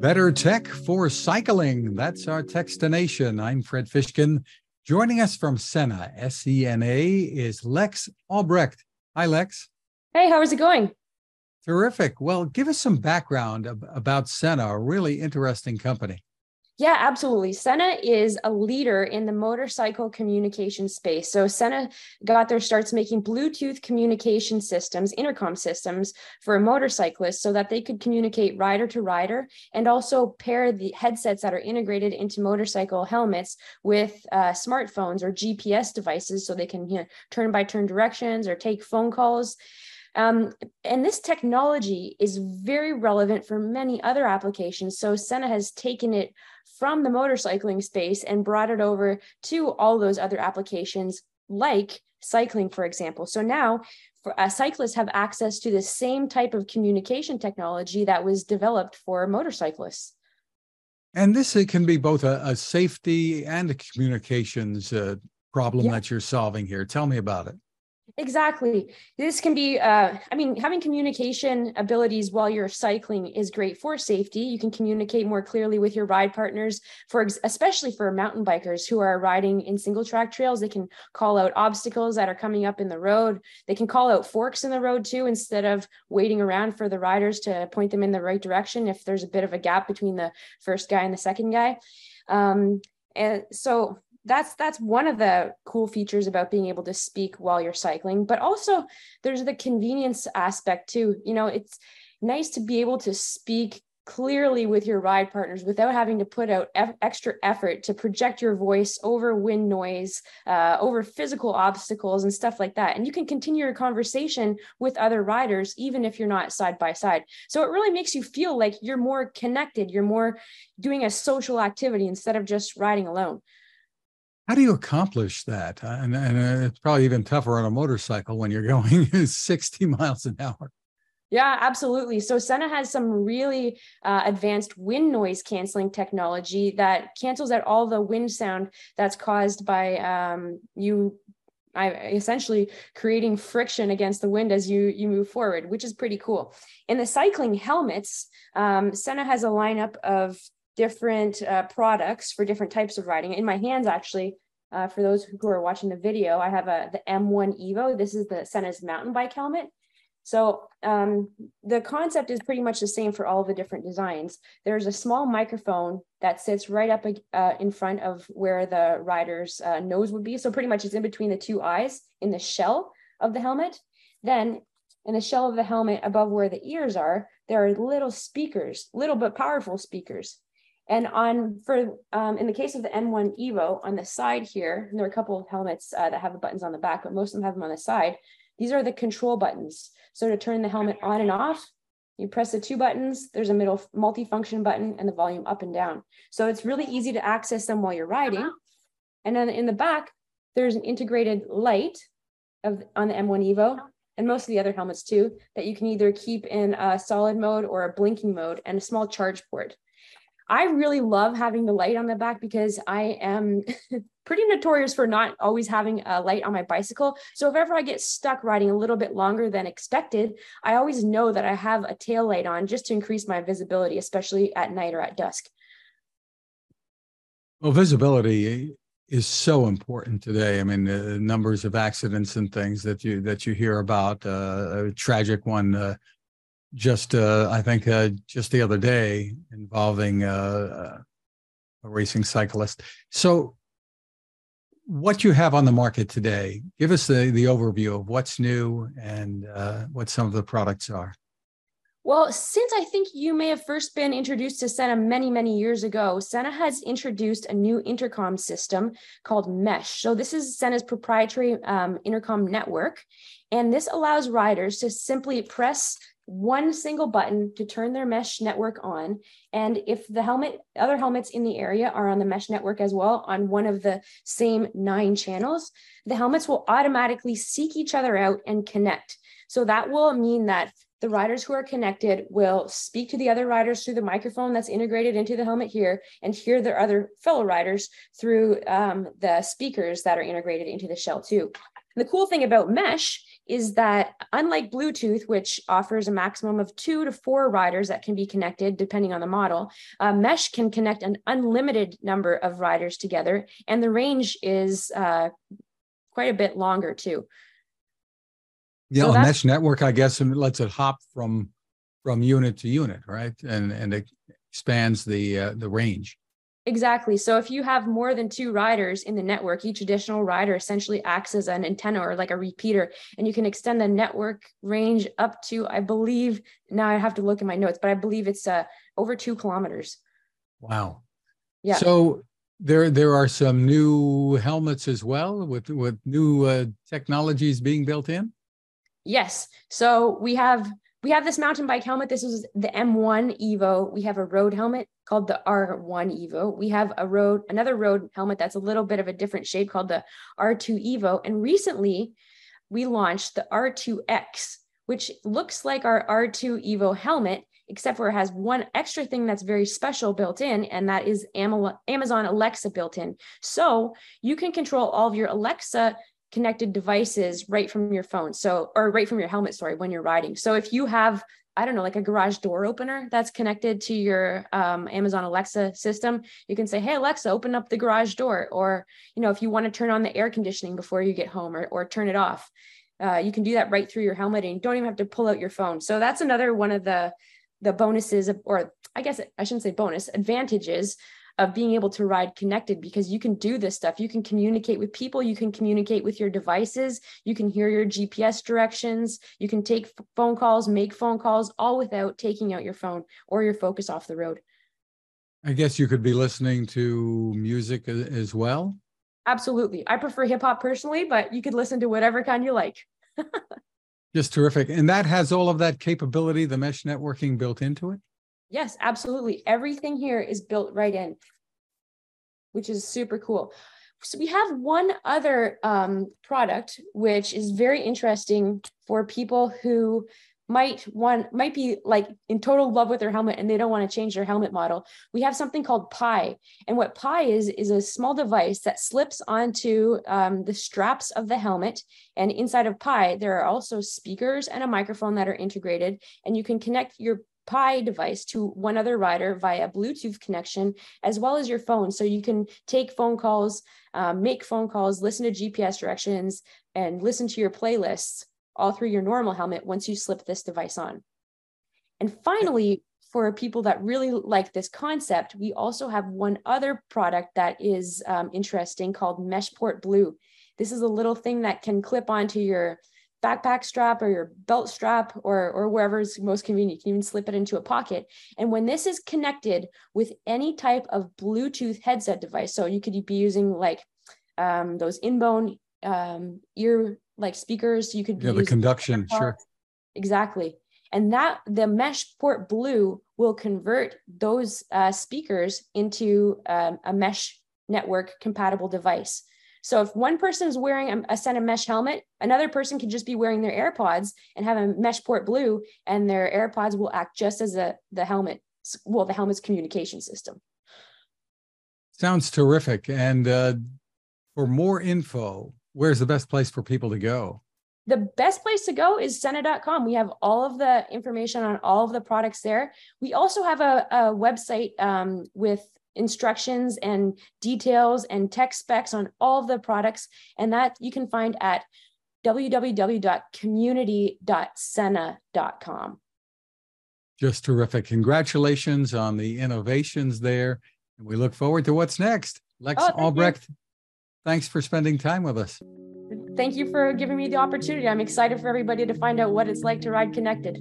Better tech for cycling. That's our Techstination. I'm Fred Fishkin. Joining us from Sena, S E N A, is Lex Albrecht. Hi, Lex. Hey, how is it going? Terrific. Well, give us some background about Sena, a really interesting company. Yeah, absolutely. Sena is a leader in the motorcycle communication space. So Sena got their starts making Bluetooth communication systems, intercom systems for motorcyclists so that they could communicate rider to rider and also pair the headsets that are integrated into motorcycle helmets with uh, smartphones or GPS devices so they can you know, turn by turn directions or take phone calls. Um, and this technology is very relevant for many other applications. So Sena has taken it from the motorcycling space and brought it over to all those other applications like cycling, for example. So now for, uh, cyclists have access to the same type of communication technology that was developed for motorcyclists. And this it can be both a, a safety and a communications uh, problem yeah. that you're solving here. Tell me about it. Exactly. This can be, uh, I mean, having communication abilities while you're cycling is great for safety. You can communicate more clearly with your ride partners, for especially for mountain bikers who are riding in single track trails. They can call out obstacles that are coming up in the road. They can call out forks in the road too, instead of waiting around for the riders to point them in the right direction if there's a bit of a gap between the first guy and the second guy. Um, and so that's that's one of the cool features about being able to speak while you're cycling but also there's the convenience aspect too. You know it's nice to be able to speak clearly with your ride partners without having to put out extra effort to project your voice over wind noise uh, over physical obstacles and stuff like that. And you can continue your conversation with other riders even if you're not side by side. So it really makes you feel like you're more connected you're more doing a social activity instead of just riding alone how do you accomplish that? Uh, and, and uh, it's probably even tougher on a motorcycle when you're going 60 miles an hour. Yeah, absolutely. So Sena has some really uh, advanced wind noise canceling technology that cancels out all the wind sound that's caused by um, you I essentially creating friction against the wind as you you move forward, which is pretty cool. In the cycling helmets, um, Sena has a lineup of different uh, products for different types of riding. In my hands, actually, uh, for those who are watching the video, I have a the M1 Evo. This is the Sena's mountain bike helmet. So um, the concept is pretty much the same for all the different designs. There's a small microphone that sits right up uh, in front of where the rider's uh, nose would be. So pretty much it's in between the two eyes in the shell of the helmet. Then in the shell of the helmet above where the ears are, there are little speakers, little but powerful speakers. And on for um, in the case of the M1 Evo on the side here, there are a couple of helmets uh, that have the buttons on the back, but most of them have them on the side. These are the control buttons. So to turn the helmet on and off, you press the two buttons, there's a middle multi-function button and the volume up and down. So it's really easy to access them while you're riding. And then in the back, there's an integrated light of on the M1 Evo and most of the other helmets too, that you can either keep in a solid mode or a blinking mode and a small charge port. I really love having the light on the back because I am pretty notorious for not always having a light on my bicycle. So if ever I get stuck riding a little bit longer than expected, I always know that I have a tail light on just to increase my visibility, especially at night or at dusk. Well, visibility is so important today. I mean, the numbers of accidents and things that you that you hear about. Uh, a tragic one uh, just uh, I think uh, just the other day involving uh, uh, a racing cyclist. So, what you have on the market today? Give us the the overview of what's new and uh, what some of the products are. Well, since I think you may have first been introduced to Sena many, many years ago, Sena has introduced a new intercom system called Mesh. So, this is Sena's proprietary um, intercom network. And this allows riders to simply press one single button to turn their mesh network on. And if the helmet, other helmets in the area are on the mesh network as well on one of the same nine channels, the helmets will automatically seek each other out and connect. So that will mean that the riders who are connected will speak to the other riders through the microphone that's integrated into the helmet here and hear their other fellow riders through um, the speakers that are integrated into the shell too. The cool thing about mesh is that unlike Bluetooth, which offers a maximum of two to four riders that can be connected depending on the model, uh, Mesh can connect an unlimited number of riders together, and the range is uh, quite a bit longer too. Yeah, so a mesh network, I guess, and lets it hop from from unit to unit, right? And and it expands the uh, the range. Exactly. So if you have more than two riders in the network, each additional rider essentially acts as an antenna or like a repeater, and you can extend the network range up to, I believe, now I have to look in my notes, but I believe it's uh, over two kilometers. Wow. Yeah. So there there are some new helmets as well with with new uh, technologies being built in. Yes. So we have we have this mountain bike helmet. This is the M1 Evo. We have a road helmet called the R1 Evo. We have a road, another road helmet that's a little bit of a different shape called the R2 Evo. And recently we launched the R2X, which looks like our R2 Evo helmet, except for it has one extra thing that's very special built in, and that is Amazon Alexa built in. So you can control all of your Alexa connected devices right from your phone. So, or right from your helmet, sorry, when you're riding. So if you have, I don't know, like a garage door opener that's connected to your um, Amazon Alexa system, you can say, Hey, Alexa, open up the garage door. Or, you know, if you want to turn on the air conditioning before you get home or, or turn it off, uh, you can do that right through your helmet and you don't even have to pull out your phone. So that's another one of the, the bonuses of, or I guess I shouldn't say bonus advantages of being able to ride connected because you can do this stuff. You can communicate with people, you can communicate with your devices, you can hear your GPS directions, you can take phone calls, make phone calls, all without taking out your phone or your focus off the road. I guess you could be listening to music as well. Absolutely. I prefer hip hop personally, but you could listen to whatever kind you like. Just terrific. And that has all of that capability, the mesh networking built into it? Yes, absolutely. Everything here is built right in, which is super cool. So we have one other um, product, which is very interesting for people who might want might be like in total love with their helmet and they don't want to change their helmet model we have something called pi and what pi is is a small device that slips onto um, the straps of the helmet and inside of pi there are also speakers and a microphone that are integrated and you can connect your Pi device to one other rider via Bluetooth connection, as well as your phone. So you can take phone calls, um, make phone calls, listen to GPS directions, and listen to your playlists all through your normal helmet once you slip this device on. And finally, for people that really like this concept, we also have one other product that is um, interesting called Meshport Blue. This is a little thing that can clip onto your backpack strap or your belt strap or, or wherever is most convenient. You can even slip it into a pocket. And when this is connected with any type of Bluetooth headset device, so you could be using like um, those inbone um, ear like speakers, you could yeah, the conduction, sure. Exactly. And that the Meshport Blue will convert those uh, speakers into um, a mesh network compatible device. So if one person is wearing a, a Sena mesh helmet, another person can just be wearing their AirPods and have a mesh port Blue, and their AirPods will act just as a the helmet, well, the helmet's communication system. Sounds terrific. And uh, for more info, where's the best place for people to go? The best place to go is Sena.com. We have all of the information on all of the products there. We also have a, a website um, with instructions and details and tech specs on all of the products. And that you can find at www.community.sena.com. Just terrific. Congratulations on the innovations there. And we look forward to what's next. Lex oh, Albrecht, you. thanks for spending time with us. Thank you for giving me the opportunity. I'm excited for everybody to find out what it's like to ride connected.